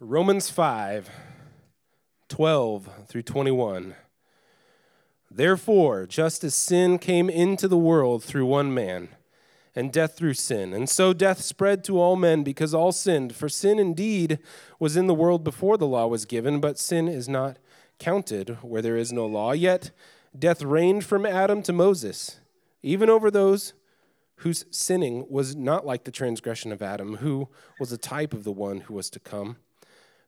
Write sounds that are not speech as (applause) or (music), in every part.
Romans 5 12 through 21. Therefore, just as sin came into the world through one man, and death through sin, and so death spread to all men because all sinned. For sin indeed was in the world before the law was given, but sin is not counted where there is no law. Yet death reigned from Adam to Moses, even over those whose sinning was not like the transgression of Adam, who was a type of the one who was to come.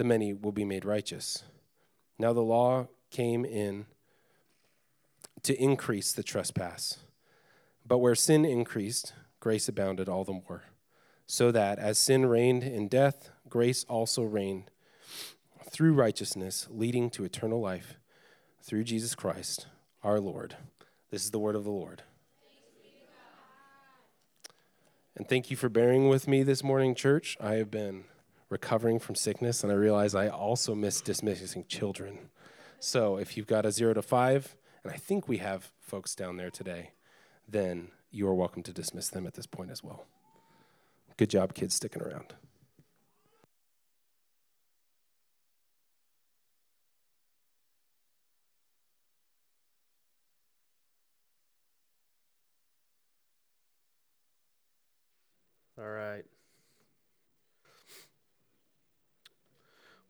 the many will be made righteous. Now the law came in to increase the trespass. But where sin increased, grace abounded all the more. So that as sin reigned in death, grace also reigned through righteousness, leading to eternal life through Jesus Christ our Lord. This is the word of the Lord. And thank you for bearing with me this morning, church. I have been recovering from sickness, and I realize I also miss dismissing children. So if you've got a zero to five, and I think we have folks down there today, then you are welcome to dismiss them at this point as well. Good job, kids, sticking around. All right.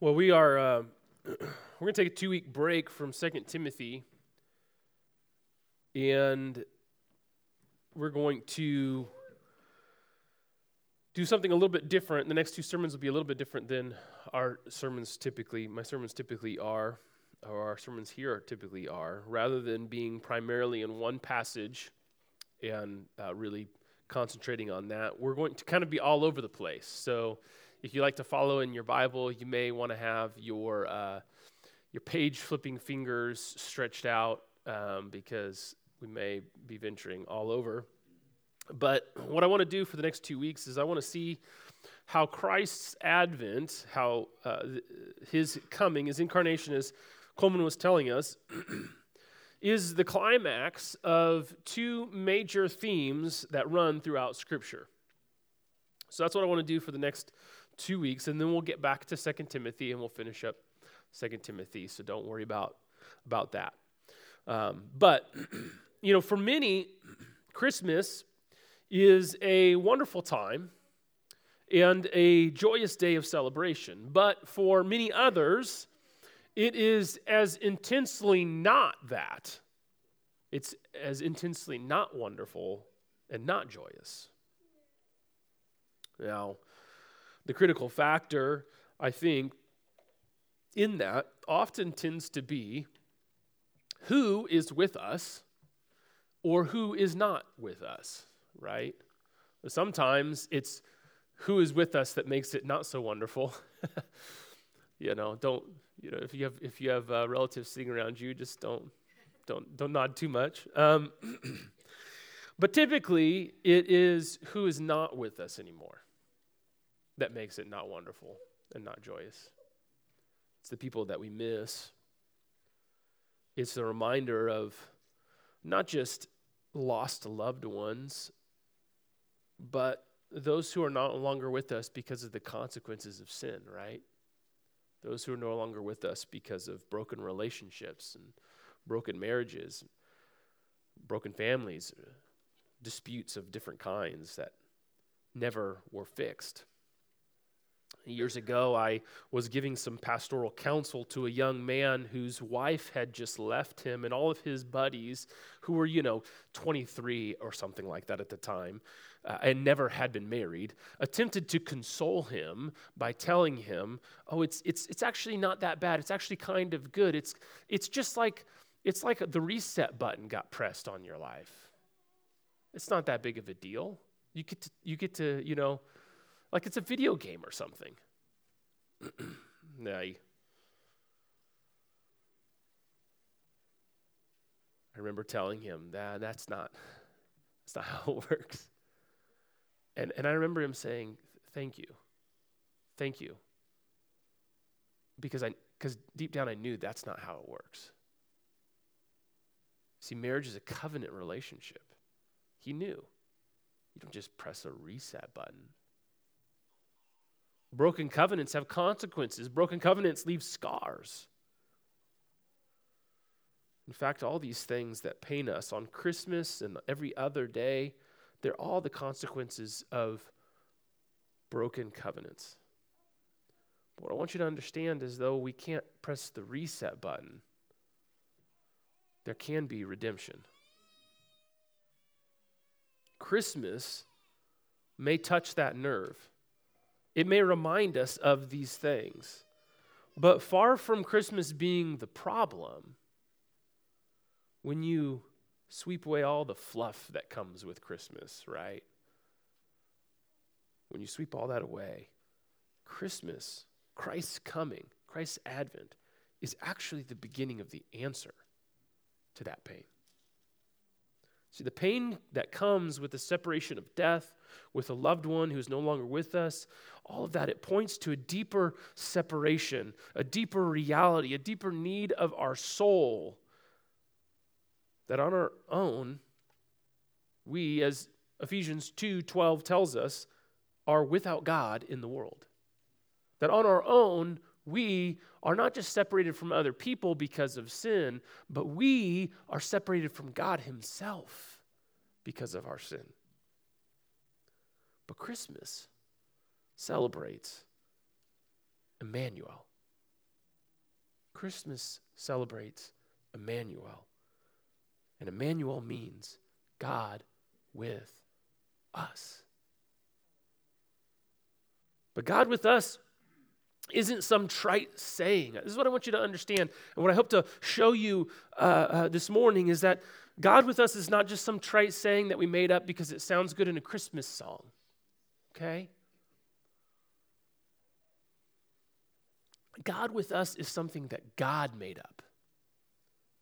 Well, we are uh, (clears throat) we're going to take a two week break from Second Timothy, and we're going to do something a little bit different. The next two sermons will be a little bit different than our sermons typically. My sermons typically are, or our sermons here typically are, rather than being primarily in one passage and uh, really concentrating on that. We're going to kind of be all over the place. So if you like to follow in your Bible, you may want to have your uh, your page flipping fingers stretched out um, because we may be venturing all over. But what I want to do for the next two weeks is I want to see how Christ's advent, how uh, his coming, his incarnation, as Coleman was telling us, (clears throat) is the climax of two major themes that run throughout Scripture. So that's what I want to do for the next two weeks, and then we'll get back to Second Timothy and we'll finish up Second Timothy. So don't worry about about that. Um, but (clears throat) you know, for many, Christmas is a wonderful time and a joyous day of celebration. But for many others, it is as intensely not that. It's as intensely not wonderful and not joyous. Now, the critical factor, I think, in that often tends to be who is with us or who is not with us, right? Sometimes it's who is with us that makes it not so wonderful. (laughs) you know, don't you know if you have if you have uh, relatives sitting around you, just don't don't don't nod too much. Um, (clears throat) but typically, it is who is not with us anymore that makes it not wonderful and not joyous. It's the people that we miss. It's the reminder of not just lost loved ones, but those who are no longer with us because of the consequences of sin, right? Those who are no longer with us because of broken relationships and broken marriages, broken families, disputes of different kinds that never were fixed. Years ago, I was giving some pastoral counsel to a young man whose wife had just left him, and all of his buddies, who were, you know, 23 or something like that at the time, uh, and never had been married, attempted to console him by telling him, "Oh, it's it's it's actually not that bad. It's actually kind of good. It's it's just like it's like the reset button got pressed on your life. It's not that big of a deal. You get to you get to you know, like it's a video game or something." (clears throat) nah. I remember telling him that that's not that's not (laughs) how it works. And, and I remember him saying, Thank you. Thank you. Because I because deep down I knew that's not how it works. See, marriage is a covenant relationship. He knew. You don't just press a reset button. Broken covenants have consequences. Broken covenants leave scars. In fact, all these things that pain us on Christmas and every other day, they're all the consequences of broken covenants. But what I want you to understand is though we can't press the reset button, there can be redemption. Christmas may touch that nerve. It may remind us of these things. But far from Christmas being the problem, when you sweep away all the fluff that comes with Christmas, right? When you sweep all that away, Christmas, Christ's coming, Christ's advent, is actually the beginning of the answer to that pain. See, the pain that comes with the separation of death, with a loved one who's no longer with us, all of that, it points to a deeper separation, a deeper reality, a deeper need of our soul that on our own, we, as Ephesians 2 12 tells us, are without God in the world. That on our own, we are not just separated from other people because of sin, but we are separated from God Himself because of our sin. But Christmas celebrates Emmanuel. Christmas celebrates Emmanuel. And Emmanuel means God with us. But God with us isn't some trite saying. This is what I want you to understand. And what I hope to show you uh, uh, this morning is that God with us is not just some trite saying that we made up because it sounds good in a Christmas song. Okay? God with us is something that God made up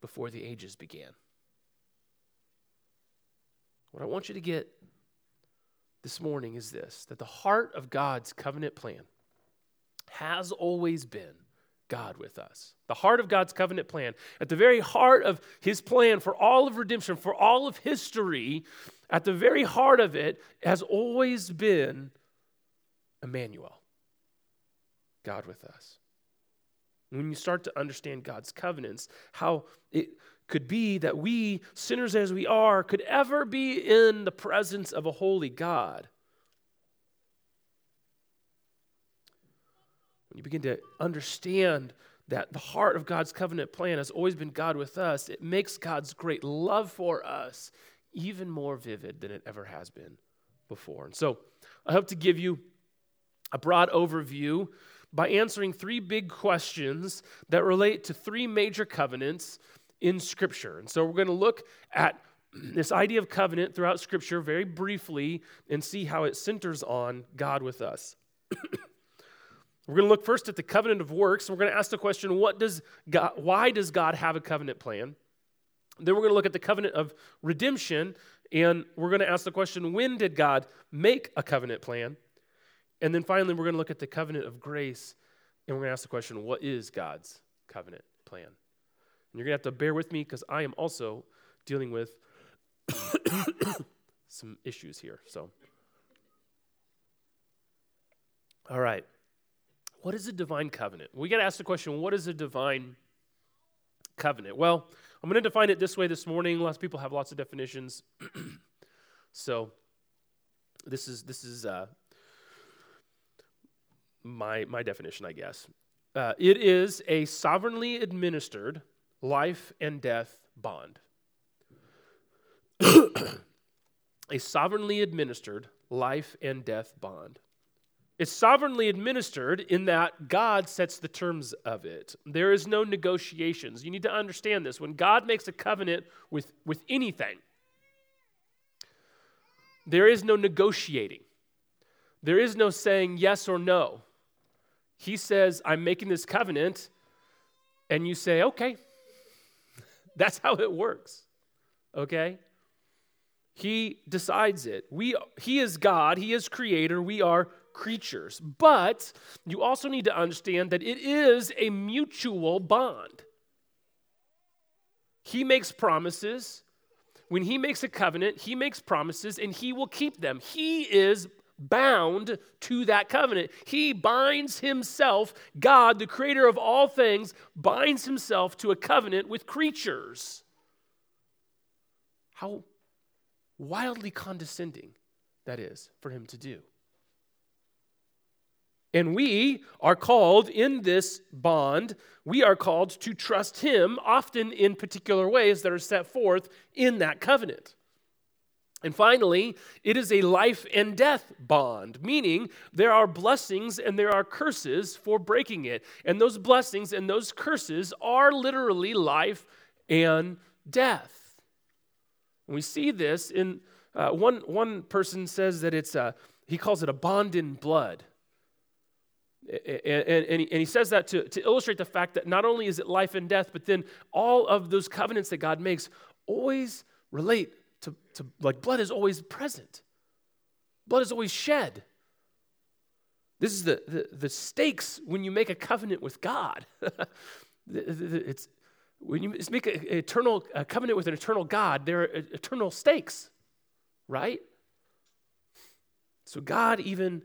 before the ages began. What I want you to get this morning is this that the heart of God's covenant plan has always been God with us. The heart of God's covenant plan, at the very heart of his plan for all of redemption, for all of history, at the very heart of it has always been Emmanuel, God with us. When you start to understand God's covenants, how it could be that we, sinners as we are, could ever be in the presence of a holy God. You begin to understand that the heart of God's covenant plan has always been God with us, it makes God's great love for us even more vivid than it ever has been before. And so I hope to give you a broad overview by answering three big questions that relate to three major covenants in Scripture. And so we're going to look at (clears throat) this idea of covenant throughout Scripture very briefly and see how it centers on God with us. (clears throat) we're going to look first at the covenant of works. And we're going to ask the question, what does God, why does God have a covenant plan? Then we're going to look at the covenant of redemption. And we're going to ask the question, when did God make a covenant plan? And then finally, we're going to look at the covenant of grace. And we're going to ask the question, what is God's covenant plan? And you're going to have to bear with me because I am also dealing with (coughs) some issues here. So, all right. What is a divine covenant? We got to ask the question what is a divine covenant? Well, I'm going to define it this way this morning. Lots of people have lots of definitions. (clears throat) so, this is this is uh, my, my definition, I guess. Uh, it is a sovereignly administered life and death bond. (clears throat) a sovereignly administered life and death bond. It's sovereignly administered in that God sets the terms of it. There is no negotiations. You need to understand this. When God makes a covenant with, with anything, there is no negotiating. There is no saying yes or no. He says, I'm making this covenant, and you say, okay. (laughs) That's how it works. Okay? He decides it. We, he is God, He is creator, we are creatures. But you also need to understand that it is a mutual bond. He makes promises. When He makes a covenant, He makes promises and He will keep them. He is bound to that covenant. He binds himself, God, the creator of all things, binds himself to a covenant with creatures. How wildly condescending that is for him to do. And we are called in this bond, we are called to trust him, often in particular ways that are set forth in that covenant. And finally, it is a life and death bond, meaning there are blessings and there are curses for breaking it. And those blessings and those curses are literally life and death. And we see this in uh, one, one person says that it's a, he calls it a bond in blood. And, and, he, and he says that to, to illustrate the fact that not only is it life and death, but then all of those covenants that God makes always relate to, to like blood is always present, blood is always shed. This is the, the, the stakes when you make a covenant with God. (laughs) it's, when you make an eternal a covenant with an eternal God, there are uh, eternal stakes, right? So God even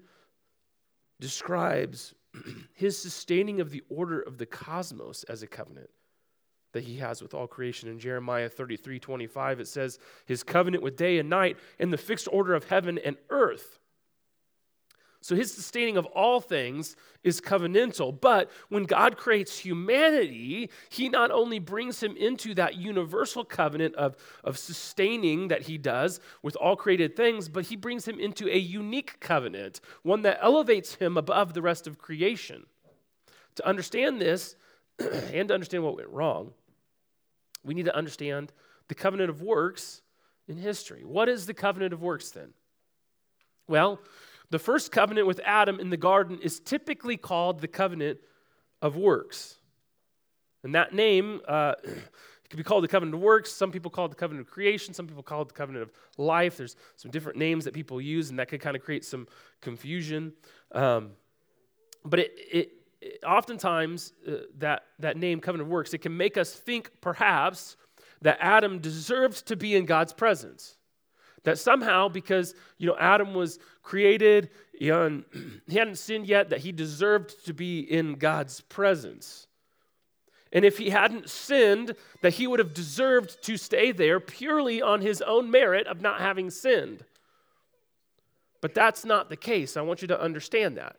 describes (clears throat) his sustaining of the order of the cosmos as a covenant that he has with all creation. In Jeremiah 33 25, it says, His covenant with day and night and the fixed order of heaven and earth. So his sustaining of all things is covenantal. But when God creates humanity, he not only brings him into that universal covenant of, of sustaining that he does with all created things, but he brings him into a unique covenant, one that elevates him above the rest of creation. To understand this (clears throat) and to understand what went wrong, we need to understand the covenant of works in history. What is the covenant of works then? Well, the first covenant with Adam in the garden is typically called the covenant of works. And that name uh, could be called the covenant of works. Some people call it the covenant of creation. Some people call it the covenant of life. There's some different names that people use, and that could kind of create some confusion. Um, but it, it, it oftentimes, uh, that, that name, covenant of works, it can make us think perhaps that Adam deserved to be in God's presence. That somehow, because you know Adam was created, he, un, (clears throat) he hadn't sinned yet, that he deserved to be in God's presence. And if he hadn't sinned, that he would have deserved to stay there purely on his own merit of not having sinned. But that's not the case. I want you to understand that.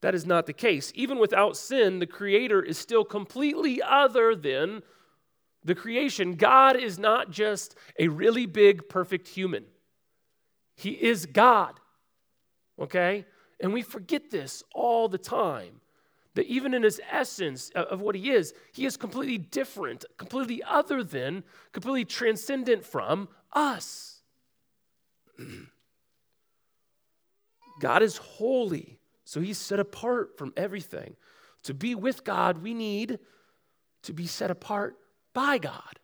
That is not the case. Even without sin, the Creator is still completely other than the creation. God is not just a really big, perfect human. He is God. Okay? And we forget this all the time. That even in his essence uh, of what he is, he is completely different, completely other than, completely transcendent from us. (clears throat) God is holy, so he's set apart from everything. To be with God, we need to be set apart by God.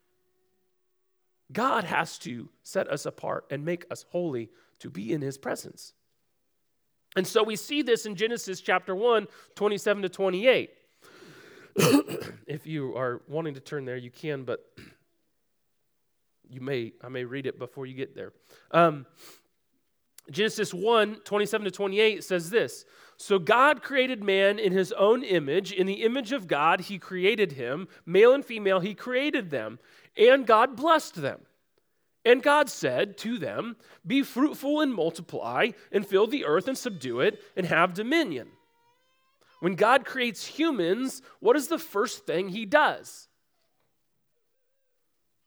God has to set us apart and make us holy to be in his presence. And so we see this in Genesis chapter 1, 27 to 28. (coughs) if you are wanting to turn there, you can, but you may, I may read it before you get there. Um, Genesis 1, 27 to 28 says this So God created man in his own image. In the image of God, he created him. Male and female, he created them. And God blessed them. And God said to them, Be fruitful and multiply, and fill the earth and subdue it, and have dominion. When God creates humans, what is the first thing he does?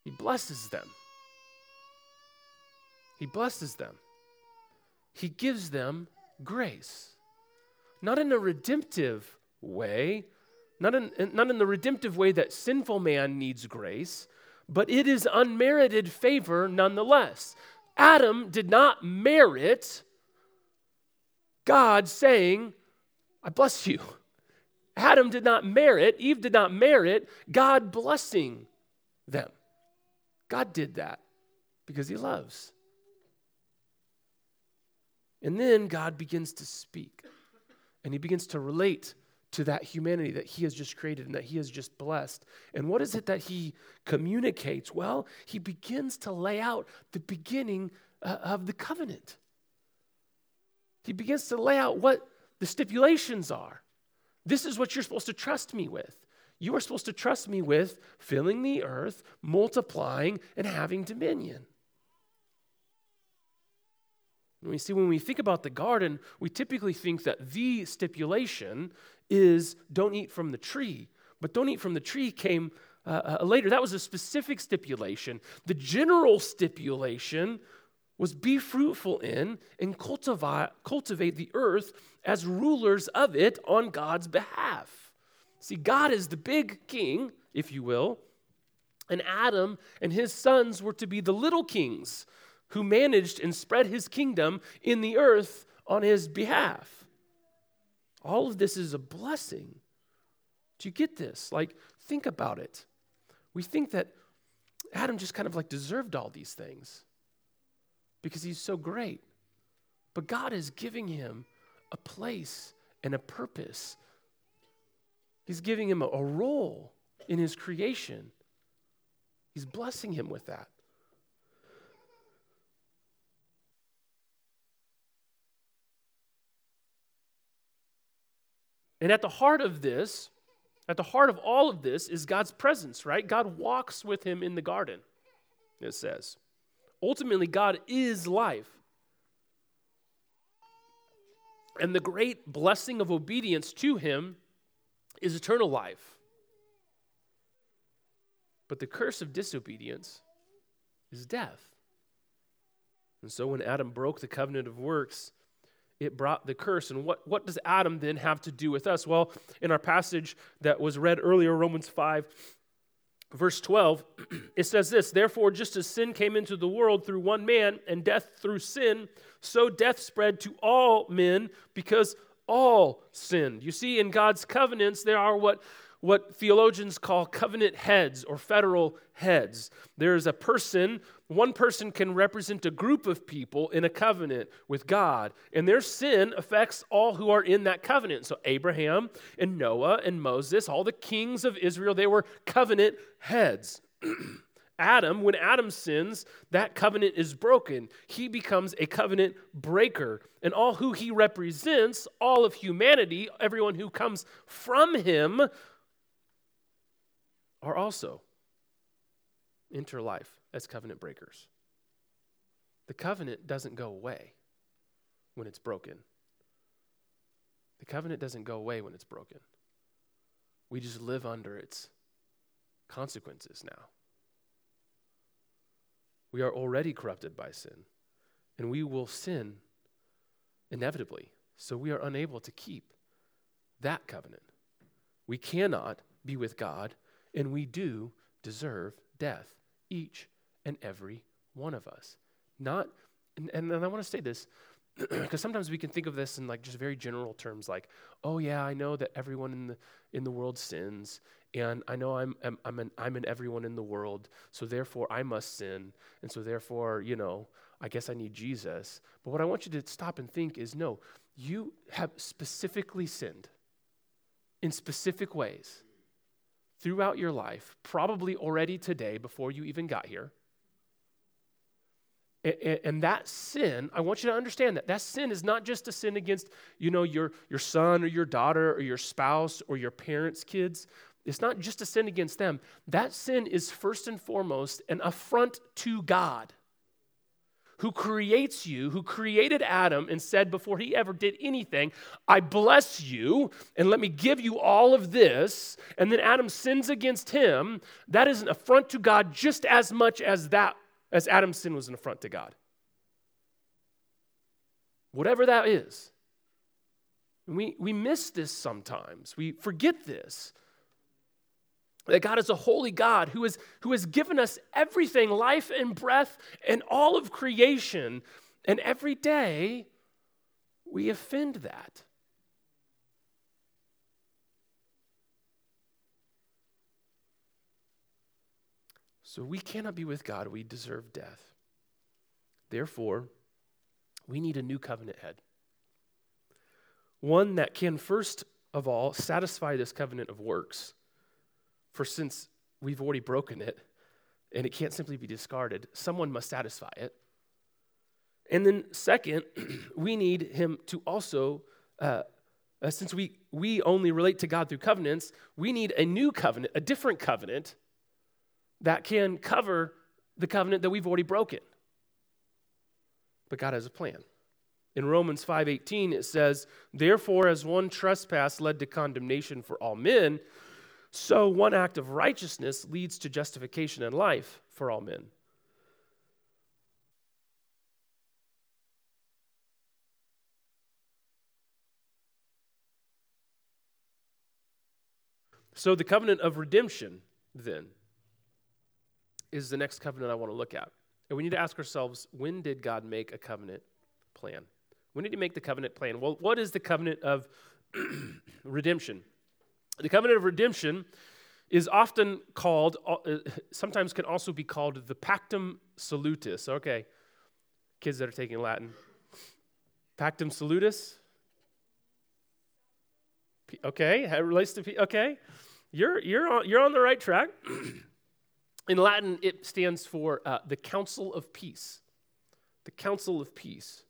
He blesses them. He blesses them. He gives them grace. Not in a redemptive way, not in, not in the redemptive way that sinful man needs grace, but it is unmerited favor nonetheless. Adam did not merit God saying, I bless you. Adam did not merit, Eve did not merit God blessing them. God did that because he loves. And then God begins to speak and he begins to relate to that humanity that he has just created and that he has just blessed. And what is it that he communicates? Well, he begins to lay out the beginning uh, of the covenant. He begins to lay out what the stipulations are. This is what you're supposed to trust me with. You are supposed to trust me with filling the earth, multiplying, and having dominion. We see when we think about the garden, we typically think that the stipulation is don't eat from the tree. But don't eat from the tree came uh, uh, later. That was a specific stipulation. The general stipulation was be fruitful in and cultivate, cultivate the earth as rulers of it on God's behalf. See, God is the big king, if you will, and Adam and his sons were to be the little kings who managed and spread his kingdom in the earth on his behalf. All of this is a blessing. Do you get this? Like, think about it. We think that Adam just kind of like deserved all these things because he's so great. But God is giving him a place and a purpose. He's giving him a, a role in his creation. He's blessing him with that. And at the heart of this, at the heart of all of this is God's presence, right? God walks with him in the garden, it says. Ultimately, God is life. And the great blessing of obedience to him is eternal life. But the curse of disobedience is death. And so when Adam broke the covenant of works, it brought the curse. And what, what does Adam then have to do with us? Well, in our passage that was read earlier, Romans 5, verse 12, (clears throat) it says this Therefore, just as sin came into the world through one man, and death through sin, so death spread to all men because all sinned. You see, in God's covenants, there are what what theologians call covenant heads or federal heads. There's a person, one person can represent a group of people in a covenant with God, and their sin affects all who are in that covenant. So, Abraham and Noah and Moses, all the kings of Israel, they were covenant heads. (clears throat) Adam, when Adam sins, that covenant is broken. He becomes a covenant breaker. And all who he represents, all of humanity, everyone who comes from him, are also enter life as covenant breakers. The covenant doesn't go away when it's broken. The covenant doesn't go away when it's broken. We just live under its consequences now. We are already corrupted by sin, and we will sin inevitably. So we are unable to keep that covenant. We cannot be with God and we do deserve death, each and every one of us. Not, and, and I want to say this (clears throat) because sometimes we can think of this in like just very general terms like oh yeah i know that everyone in the in the world sins and i know i'm i'm i'm in, I'm in everyone in the world so therefore i must sin and so therefore you know i guess i need jesus but what i want you to stop and think is no you have specifically sinned in specific ways throughout your life, probably already today before you even got here. And that sin, I want you to understand that that sin is not just a sin against, you know, your, your son or your daughter or your spouse or your parents' kids. It's not just a sin against them. That sin is first and foremost an affront to God, who creates you, who created Adam and said before he ever did anything, I bless you and let me give you all of this, and then Adam sins against him, that is an affront to God just as much as that as Adam's sin was an affront to God. Whatever that is. We, we miss this sometimes. We forget this. That God is a holy God who, is, who has given us everything life and breath and all of creation. And every day we offend that. So we cannot be with God. We deserve death. Therefore, we need a new covenant head. One that can, first of all, satisfy this covenant of works for since we've already broken it and it can't simply be discarded, someone must satisfy it. And then, second, (clears throat) we need him to also, uh, uh, since we, we only relate to God through covenants, we need a new covenant, a different covenant that can cover the covenant that we've already broken. But God has a plan. In Romans 5:18 it says, "Therefore as one trespass led to condemnation for all men, so one act of righteousness leads to justification and life for all men. So, the covenant of redemption, then, is the next covenant I want to look at. And we need to ask ourselves when did God make a covenant plan? When did He make the covenant plan? Well, what is the covenant of (clears throat) redemption? The covenant of redemption is often called, uh, sometimes can also be called the pactum salutis. Okay, kids that are taking Latin. Pactum salutis? Okay, it relates to, okay. You're, you're, on, you're on the right track. (clears throat) In Latin, it stands for uh, the Council of Peace. The Council of Peace.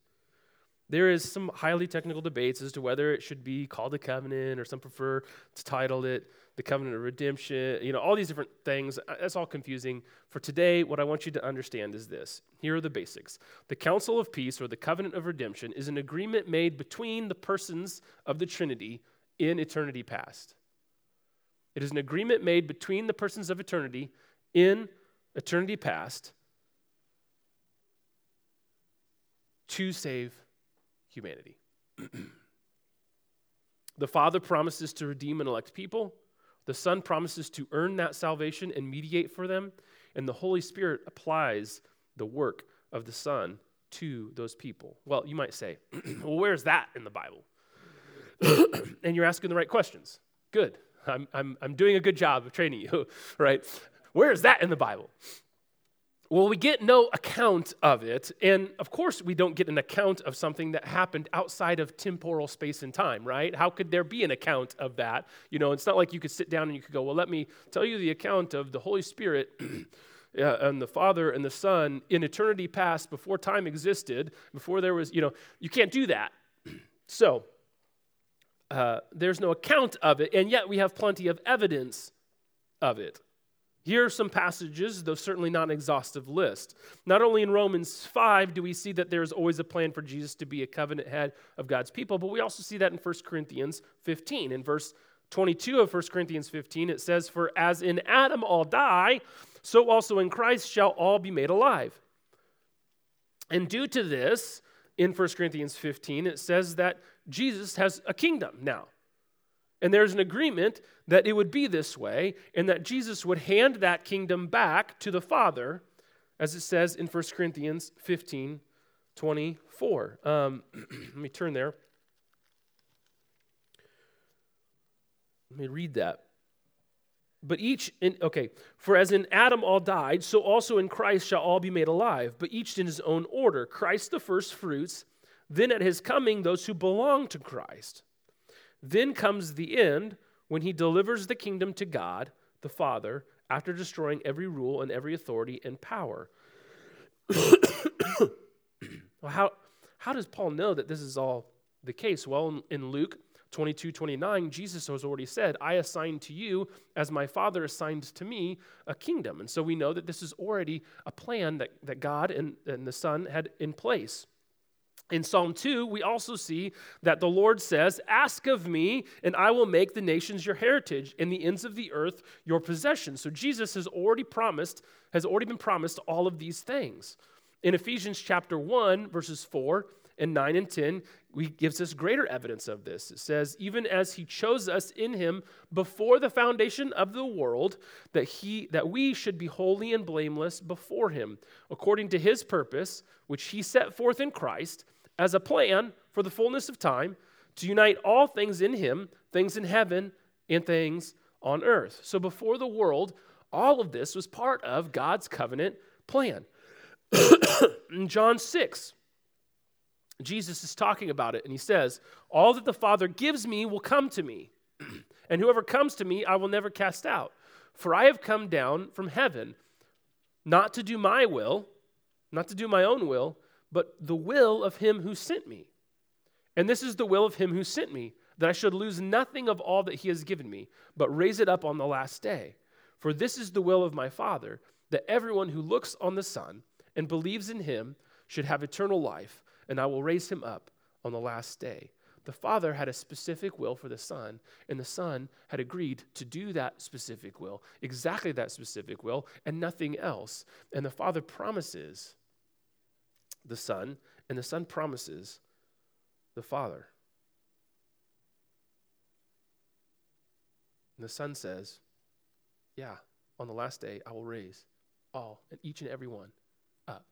There is some highly technical debates as to whether it should be called a covenant or some prefer to title it the covenant of redemption, you know, all these different things. Uh, that's all confusing. For today, what I want you to understand is this. Here are the basics. The council of peace or the covenant of redemption is an agreement made between the persons of the Trinity in eternity past. It is an agreement made between the persons of eternity in eternity past to save humanity. (clears throat) the Father promises to redeem and elect people. The Son promises to earn that salvation and mediate for them. And the Holy Spirit applies the work of the Son to those people. Well, you might say, (clears throat) well, where's that in the Bible? (clears throat) and you're asking the right questions. Good. I'm, I'm, I'm doing a good job of training you, (laughs) right? Where is that in the Bible? Well, we get no account of it. And of course, we don't get an account of something that happened outside of temporal space and time, right? How could there be an account of that? You know, it's not like you could sit down and you could go, well, let me tell you the account of the Holy Spirit. (clears throat) and the Father and the Son in eternity past, before time existed, before there was, you know, you can't do that. (clears throat) So, uh, there's no account of it, and yet we have plenty of evidence of it. Here are some passages, though certainly not an exhaustive list. Not only in Romans 5 do we see that there's always a plan for Jesus to be a covenant head of God's people, but we also see that in 1 Corinthians 15. In verse 22 of 1 Corinthians 15, it says, For as in Adam all die, so also in Christ shall all be made alive. And due to this, in 1 Corinthians 15, it says that Jesus has a kingdom now. And there's an agreement that it would be this way and that Jesus would hand that kingdom back to the Father, as it says in 1 Corinthians 15 24. Um, (clears throat) let me turn there. Let me read that. But each, in, okay, for as in Adam all died, so also in Christ shall all be made alive, but each in his own order. Christ the first fruits, then at his coming, those who belong to Christ. Then comes the end when he delivers the kingdom to God, the Father, after destroying every rule and every authority and power. (coughs) well, how, how does Paul know that this is all the case? Well, in, in Luke 22, 29, Jesus has already said, I assign to you, as my Father assigned to me, a kingdom. And so we know that this is already a plan that, that God and, and the Son had in place. In Psalm 2, we also see that the Lord says, Ask of me, and I will make the nations your heritage, and the ends of the earth your possession. So Jesus has already promised, has already been promised all of these things. In Ephesians chapter 1, verses 4 and 9 and 10, he gives us greater evidence of this. It says, Even as he chose us in him before the foundation of the world, that, he, that we should be holy and blameless before him, according to his purpose, which he set forth in Christ as a plan for the fullness of time to unite all things in him, things in heaven and things on earth. So before the world, all of this was part of God's covenant plan. (coughs) in John 6, Jesus is talking about it, and he says, All that the Father gives me will come to me, (clears throat) and whoever comes to me I will never cast out. For I have come down from heaven, not to do my will, not to do my own will, but the will of him who sent me. And this is the will of him who sent me, that I should lose nothing of all that he has given me, but raise it up on the last day. For this is the will of my Father, that everyone who looks on the Son and believes in him should have eternal life, and I will raise him up on the last day. The Father had a specific will for the Son, and the Son had agreed to do that specific will, exactly that specific will, and nothing else. And the Father promises the Son, and the Son promises the Father. And the Son says, Yeah, on the last day I will raise all and each and every one up.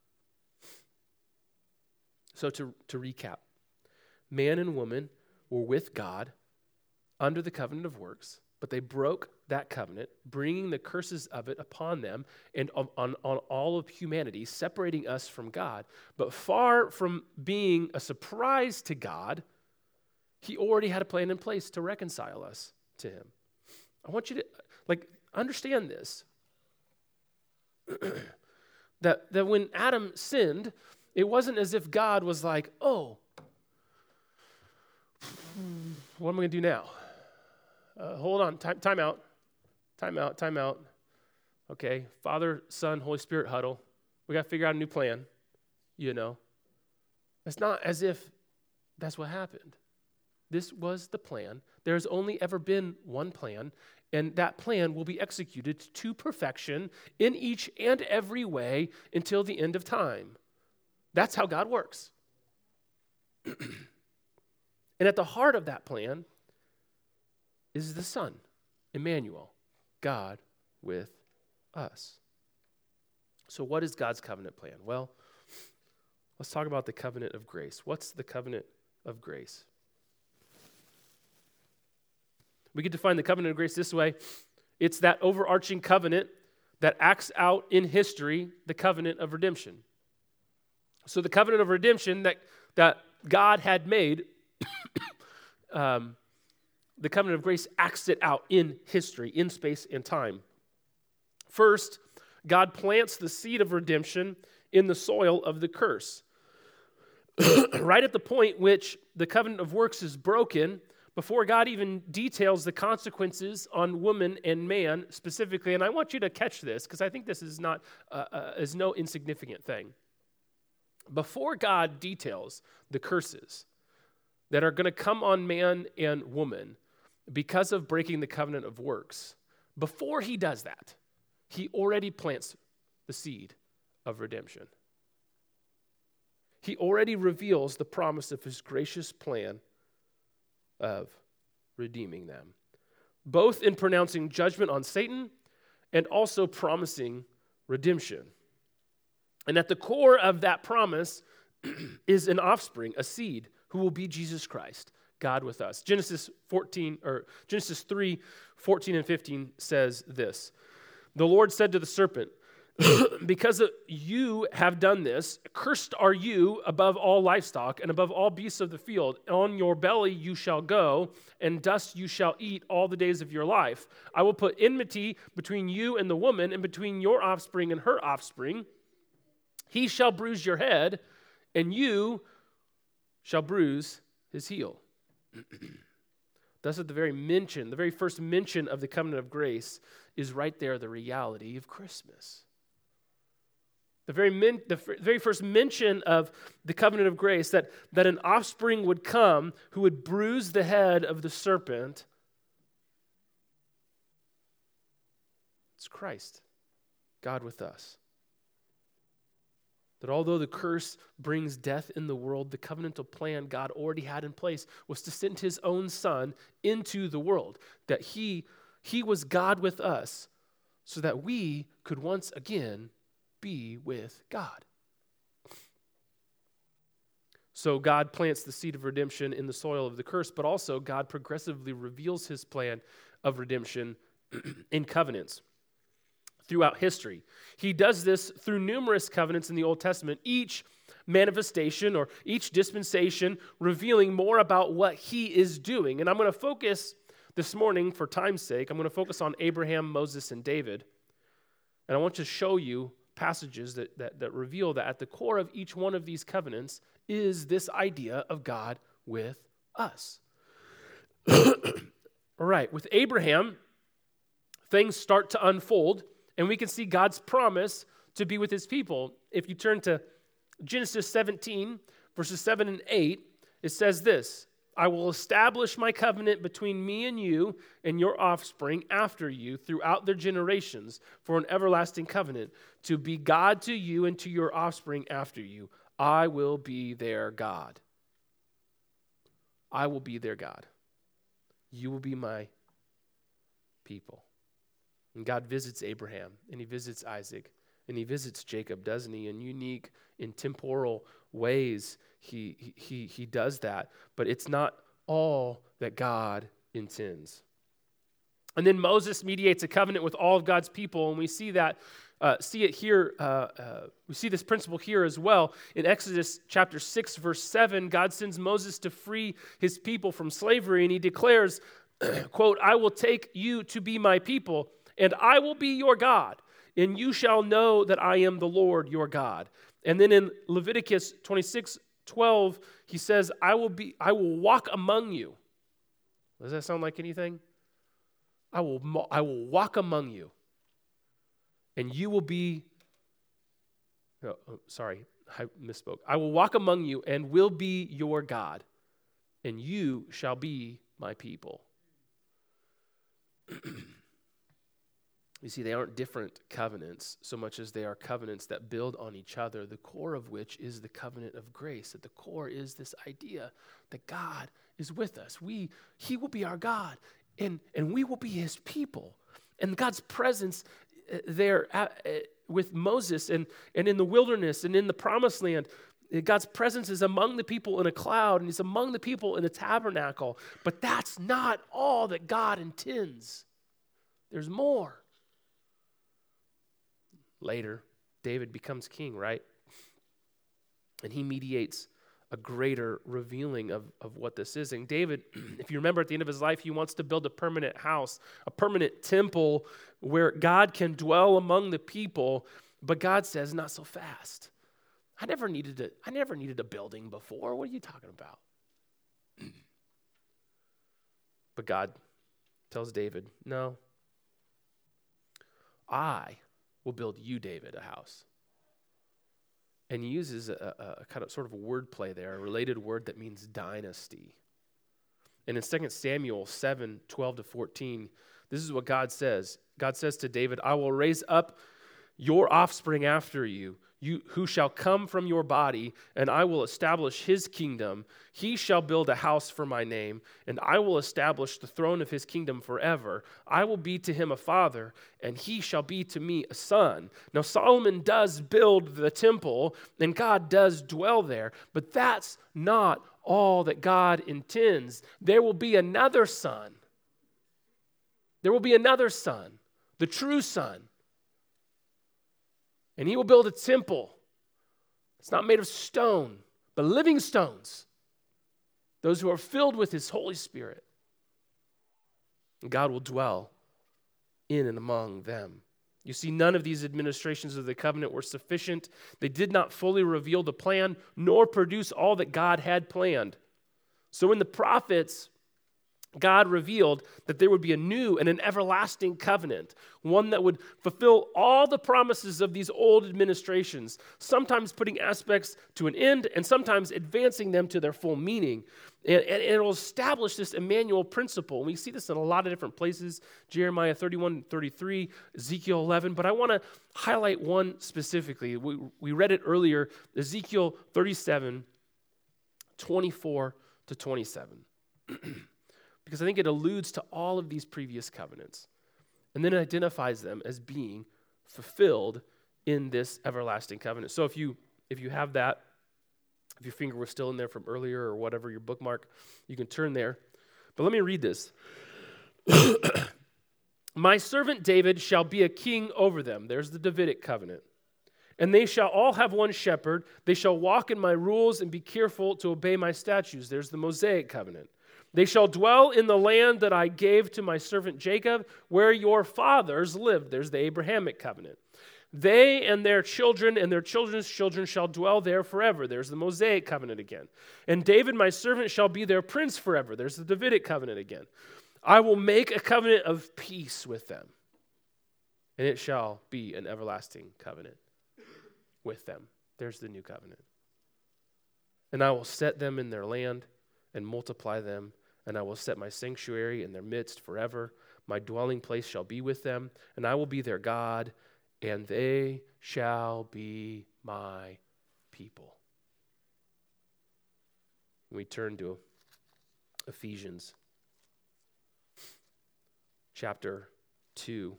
So to, to recap, man and woman were with God under the covenant of works, but they broke that covenant, bringing the curses of it upon them and on, on, on, all of humanity, separating us from God. But far from being a surprise to God, He already had a plan in place to reconcile us to Him. I want you to, like, understand this. (clears throat) that, that when Adam sinned, it wasn't as if God was like, oh, what am I going to do now? Uh, hold on, time, time out. Time out, time out. Okay, Father, Son, Holy Spirit huddle. We got to figure out a new plan, you know. It's not as if that's what happened. This was the plan. There's only ever been one plan, and that plan will be executed to perfection in each and every way until the end of time. That's how God works. (clears throat) and at the heart of that plan is the Son, Emmanuel. God with us. So, what is God's covenant plan? Well, let's talk about the covenant of grace. What's the covenant of grace? We could define the covenant of grace this way it's that overarching covenant that acts out in history the covenant of redemption. So, the covenant of redemption that, that God had made (coughs) um, the covenant of grace acts it out in history, in space and time. First, God plants the seed of redemption in the soil of the curse. (clears throat) right at the point which the covenant of works is broken, before God even details the consequences on woman and man specifically, and I want you to catch this because I think this is not uh, uh, is no insignificant thing. Before God details the curses that are going to come on man and woman, because of breaking the covenant of works, before he does that, he already plants the seed of redemption. He already reveals the promise of his gracious plan of redeeming them, both in pronouncing judgment on Satan and also promising redemption. And at the core of that promise (clears throat) is an offspring, a seed, who will be Jesus Christ. God with us. Genesis 14 or Genesis 3 14 and 15 says this. The Lord said to the serpent, (clears throat) because you have done this, cursed are you above all livestock and above all beasts of the field. On your belly you shall go, and dust you shall eat all the days of your life. I will put enmity between you and the woman, and between your offspring and her offspring. He shall bruise your head, and you shall bruise his heel. (clears throat) Thus, at the very mention, the very first mention of the covenant of grace is right there the reality of Christmas. The very, the very first mention of the covenant of grace that, that an offspring would come who would bruise the head of the serpent. It's Christ, God with us. That although the curse brings death in the world, the covenantal plan God already had in place was to send his own son into the world. That he, he was God with us so that we could once again be with God. So God plants the seed of redemption in the soil of the curse, but also God progressively reveals his plan of redemption (clears throat) in covenants throughout history. He does this through numerous covenants in the Old Testament, each manifestation or each dispensation revealing more about what he is doing. And I'm going to focus this morning, for time's sake, I'm going to focus on Abraham, Moses, and David. And I want to show you passages that, that, that reveal that at the core of each one of these covenants is this idea of God with us. (clears throat) All right, with Abraham, things start to unfold, and we can see God's promise to be with his people. If you turn to Genesis 17, verses 7 and 8, it says this I will establish my covenant between me and you and your offspring after you throughout their generations for an everlasting covenant, to be God to you and to your offspring after you. I will be their God. I will be their God. You will be my people. And God visits Abraham and he visits Isaac and he visits Jacob, doesn't he? In unique, in temporal ways he, he, he does that, but it's not all that God intends. And then Moses mediates a covenant with all of God's people, and we see that, uh, see it here. Uh, uh, we see this principle here as well in Exodus chapter six, verse seven. God sends Moses to free his people from slavery, and he declares, (clears throat) "quote I will take you to be my people, and I will be your God, and you shall know that I am the Lord your God." And then in Leviticus 26, 12, he says, I will be I will walk among you. Does that sound like anything? I will I will walk among you. And you will be oh, oh, sorry, I misspoke. I will walk among you and will be your God, and you shall be my people. (clears throat) You see, they aren't different covenants so much as they are covenants that build on each other, the core of which is the covenant of grace. At the core is this idea that God is with us. We, He will be our God, and, and we will be His people. And God's presence uh, there uh, with Moses and, and in the wilderness and in the promised land, uh, God's presence is among the people in a cloud and He's among the people in a tabernacle. But that's not all that God intends, there's more. Later, David becomes king, right? And he mediates a greater revealing of, of what this is. And David, (clears throat) if you remember at the end of his life, he wants to build a permanent house, a permanent temple where God can dwell among the people. But God says, not so fast. I never needed a, I never needed a building before. What are you talking about? (clears throat) But God tells David, no. I will build you, David, a house. And he uses a, a, a kind of sort of a word play there, a related word that means dynasty. And in 2 Samuel 7 12 to 14, this is what God says. God says to David, I will raise up your offspring after you you, who shall come from your body, and I will establish his kingdom. He shall build a house for my name, and I will establish the throne of his kingdom forever. I will be to him a father, and he shall be to me a son. Now, Solomon does build the temple, and God does dwell there, but that's not all that God intends. There will be another son. There will be another son, the true son and he will build a temple. It's not made of stone, but living stones. Those who are filled with his Holy Spirit. And God will dwell in and among them. You see, none of these administrations of the covenant were sufficient. They did not fully reveal the plan, nor produce all that God had planned. So in the prophets God revealed that there would be a new and an everlasting covenant, one that would fulfill all the promises of these old administrations, sometimes putting aspects to an end and sometimes advancing them to their full meaning. And, and it will establish this Emmanuel principle. And we see this in a lot of different places Jeremiah 31, 33, Ezekiel 11. But I want to highlight one specifically. We, we read it earlier Ezekiel 37, 24 to 27. (clears throat) because I think it alludes to all of these previous covenants. And then it identifies them as being fulfilled in this everlasting covenant. So if you if you have that, if your finger was still in there from earlier or whatever your bookmark, you can turn there. But let me read this. (coughs) My servant David shall be a king over them. There's the Davidic covenant. And they shall all have one shepherd. They shall walk in my rules and be careful to obey my statutes. There's the Mosaic covenant. They shall dwell in the land that I gave to my servant Jacob, where your fathers lived. There's the Abrahamic covenant. They and their children and their children's children shall dwell there forever. There's the Mosaic covenant again. And David, my servant, shall be their prince forever. There's the Davidic covenant again. I will make a covenant of peace with them, and it shall be an everlasting covenant with them. There's the new covenant. And I will set them in their land and multiply them and I will set my sanctuary in their midst forever. My dwelling place shall be with them, and I will be their God, and they shall be my people. We turn to Ephesians chapter 2.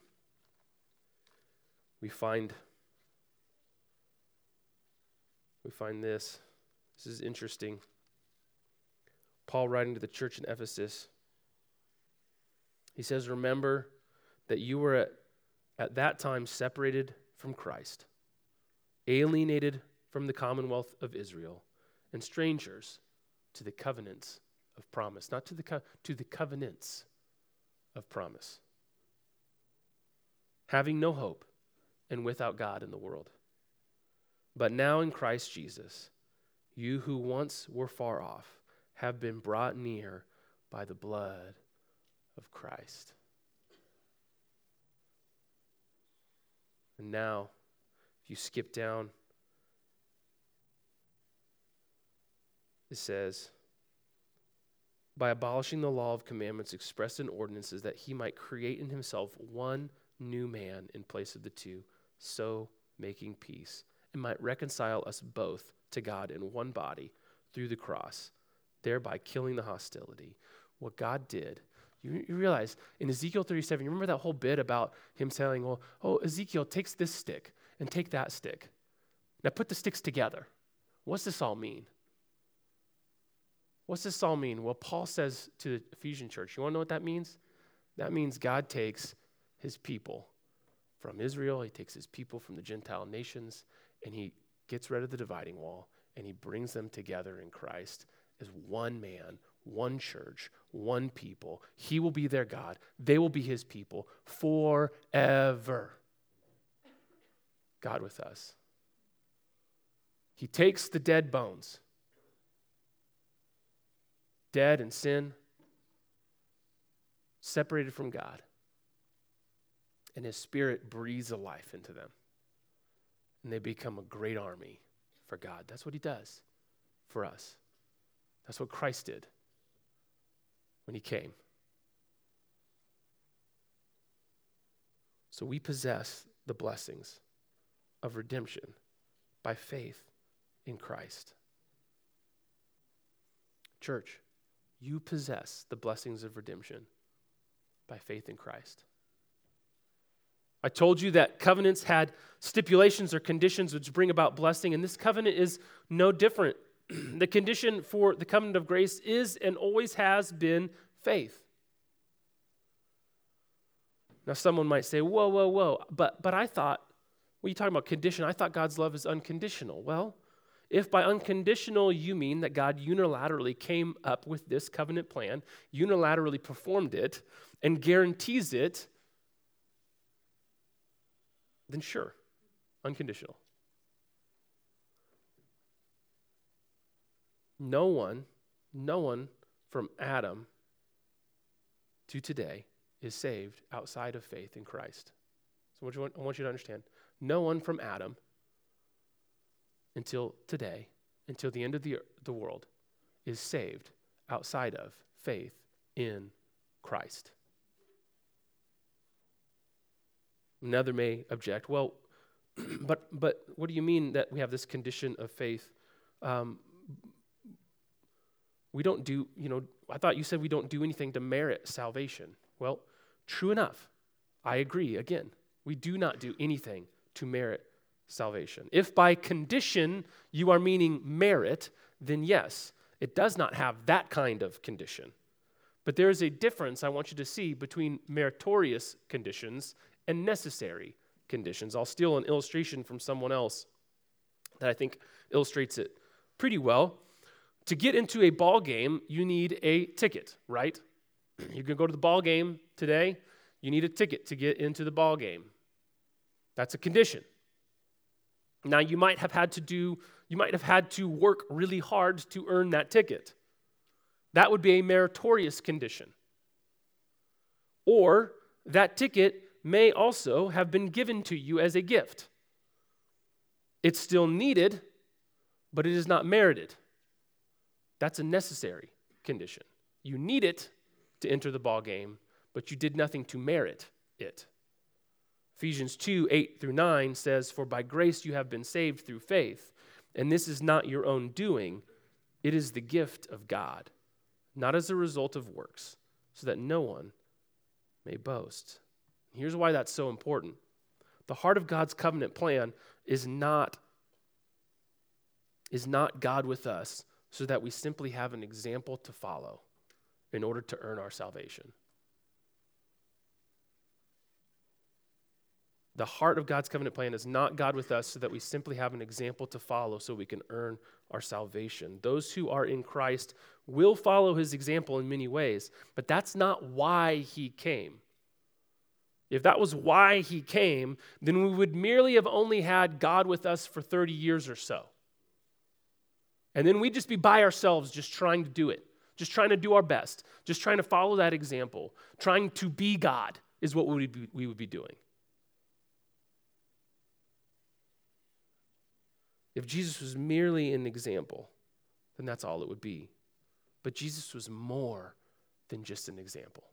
We find we find this. This is interesting. Paul writing to the church in Ephesus. He says, Remember that you were at, at that time separated from Christ, alienated from the commonwealth of Israel, and strangers to the covenants of promise. Not to the, co- to the covenants of promise. Having no hope and without God in the world. But now in Christ Jesus, you who once were far off, have been brought near by the blood of Christ. And now, if you skip down, it says, by abolishing the law of commandments expressed in ordinances, that he might create in himself one new man in place of the two, so making peace, and might reconcile us both to God in one body through the cross thereby killing the hostility. What God did, you, you realize in Ezekiel 37, you remember that whole bit about him saying, Well, oh, Ezekiel takes this stick and take that stick. Now put the sticks together. What's this all mean? What's this all mean? Well, Paul says to the Ephesian church, you want to know what that means? That means God takes his people from Israel, he takes his people from the Gentile nations, and he gets rid of the dividing wall and he brings them together in Christ one man, one church, one people. He will be their God. They will be his people forever. God with us. He takes the dead bones, dead in sin, separated from God, and his spirit breathes a life into them. And they become a great army for God. That's what he does for us. That's what Christ did when he came. So we possess the blessings of redemption by faith in Christ. Church, you possess the blessings of redemption by faith in Christ. I told you that covenants had stipulations or conditions which bring about blessing, and this covenant is no different (clears throat) the condition for the covenant of grace is and always has been faith. Now, someone might say, whoa, whoa, whoa, but, but I thought, what are you talking about condition? I thought God's love is unconditional. Well, if by unconditional you mean that God unilaterally came up with this covenant plan, unilaterally performed it, and guarantees it, then sure, unconditional. No one, no one from Adam to today is saved outside of faith in Christ. So what want, I want you to understand no one from Adam until today, until the end of the, the world, is saved outside of faith in Christ. Another may object, well, (clears throat) but, but what do you mean that we have this condition of faith? Um, we don't do, you know, I thought you said we don't do anything to merit salvation. Well, true enough. I agree. Again, we do not do anything to merit salvation. If by condition you are meaning merit, then yes, it does not have that kind of condition. But there is a difference I want you to see between meritorious conditions and necessary conditions. I'll steal an illustration from someone else that I think illustrates it pretty well. To get into a ball game, you need a ticket, right? (clears throat) You can go to the ball game today, you need a ticket to get into the ball game. That's a condition. Now you might have had to do you might have had to work really hard to earn that ticket. That would be a meritorious condition. Or that ticket may also have been given to you as a gift. It's still needed, but it is not merited. That's a necessary condition. You need it to enter the ball game, but you did nothing to merit it. Ephesians 2 8 through 9 says, For by grace you have been saved through faith, and this is not your own doing, it is the gift of God, not as a result of works, so that no one may boast. Here's why that's so important. The heart of God's covenant plan is not, is not God with us so that we simply have an example to follow in order to earn our salvation. The heart of God's covenant plan is not God with us so that we simply have an example to follow so we can earn our salvation. Those who are in Christ will follow his example in many ways, but that's not why he came. If that was why he came, then we would merely have only had God with us for 30 years or so. And then we'd just be by ourselves, just trying to do it, just trying to do our best, just trying to follow that example, trying to be God is what we would be, doing. If Jesus was merely an example, then that's all it would be. But Jesus was more than just an example.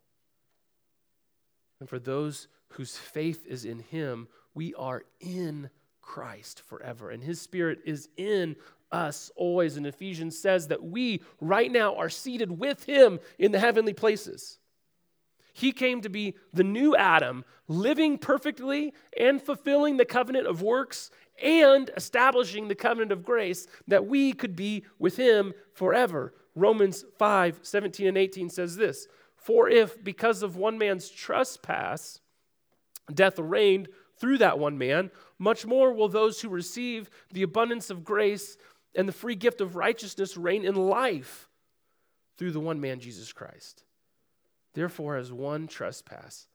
And for those whose faith is in him, we are in Christ forever. And his spirit is in us always. And Ephesians says that we right now are seated with him in the heavenly places. He came to be the new Adam, living perfectly and fulfilling the covenant of works and establishing the covenant of grace that we could be with him forever. Romans 5 17 and 18 says this For if because of one man's trespass death reigned through that one man, much more will those who receive the abundance of grace and the free gift of righteousness reign in life through the one man, Jesus Christ. Therefore, as one trespass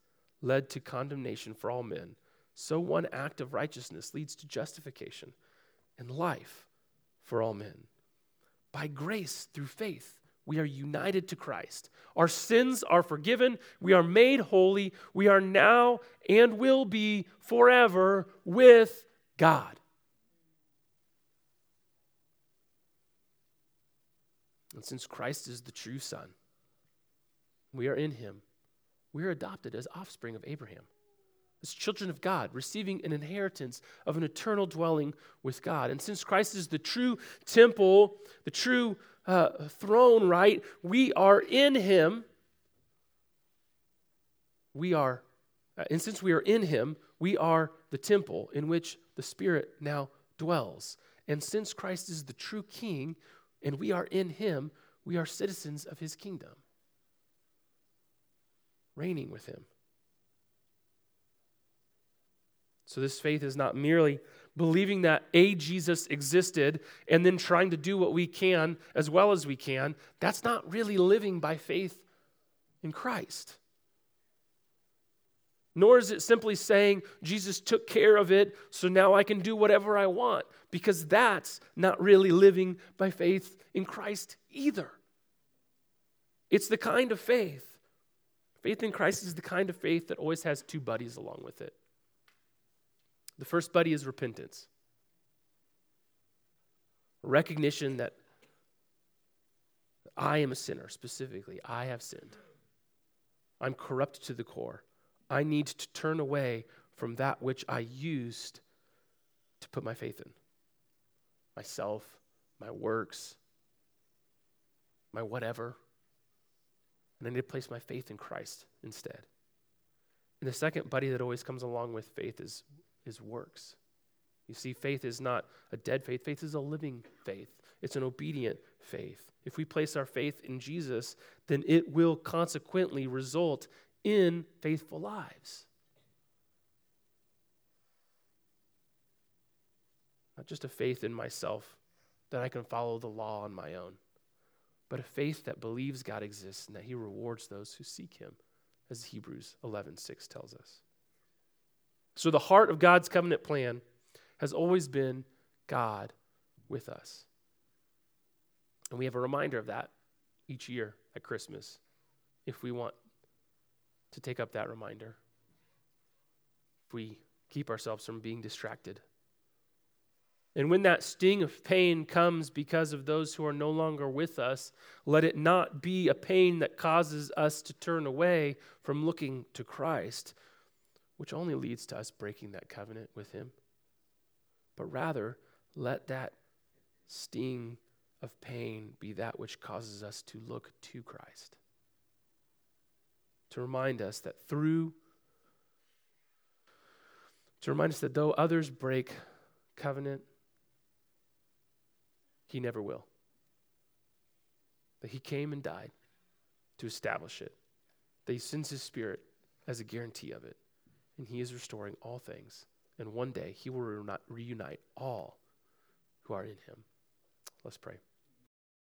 led to condemnation for all men, so one act of righteousness leads to justification and life for all men. By grace, through faith, we are united to Christ. Our sins are forgiven. We are made holy. We are now and will be forever with God. And since Christ is the true Son, we are in him. We are adopted as offspring of Abraham as children of God, receiving an inheritance of an eternal dwelling with God. And since Christ is the true temple, the true uh, throne, right, we are in Him. We are, uh, and since we are in Him, we are the temple in which the Spirit now dwells. And since Christ is the true King and we are in Him, we are citizens of His kingdom, reigning with Him. So, this faith is not merely believing that a Jesus existed and then trying to do what we can as well as we can. That's not really living by faith in Christ. Nor is it simply saying, Jesus took care of it, so now I can do whatever I want, because that's not really living by faith in Christ either. It's the kind of faith Faith in Christ is the kind of faith that always has two buddies along with it. The first buddy is repentance, recognition that I am a sinner, specifically, I have sinned. I'm corrupt to the core. I need to turn away from that which I used to put my faith in myself, my works, my whatever. And I need to place my faith in Christ instead. And the second buddy that always comes along with faith is, is works. You see, faith is not a dead faith, faith is a living faith, it's an obedient faith. If we place our faith in Jesus, then it will consequently result in faithful lives. Not just a faith in myself that I can follow the law on my own, but a faith that believes God exists and that he rewards those who seek him, as Hebrews 11:6 tells us. So the heart of God's covenant plan has always been God with us. And we have a reminder of that each year at Christmas if we want to take up that reminder. If we keep ourselves from being distracted. And when that sting of pain comes because of those who are no longer with us, let it not be a pain that causes us to turn away from looking to Christ, which only leads to us breaking that covenant with Him. But rather, let that sting of pain be that which causes us to look to Christ to remind us that through, to remind us that though others break covenant, he never will. That he came and died to establish it, that he sends his spirit as a guarantee of it, and he is restoring all things. And one day he will reunite all who are in him. Let's pray.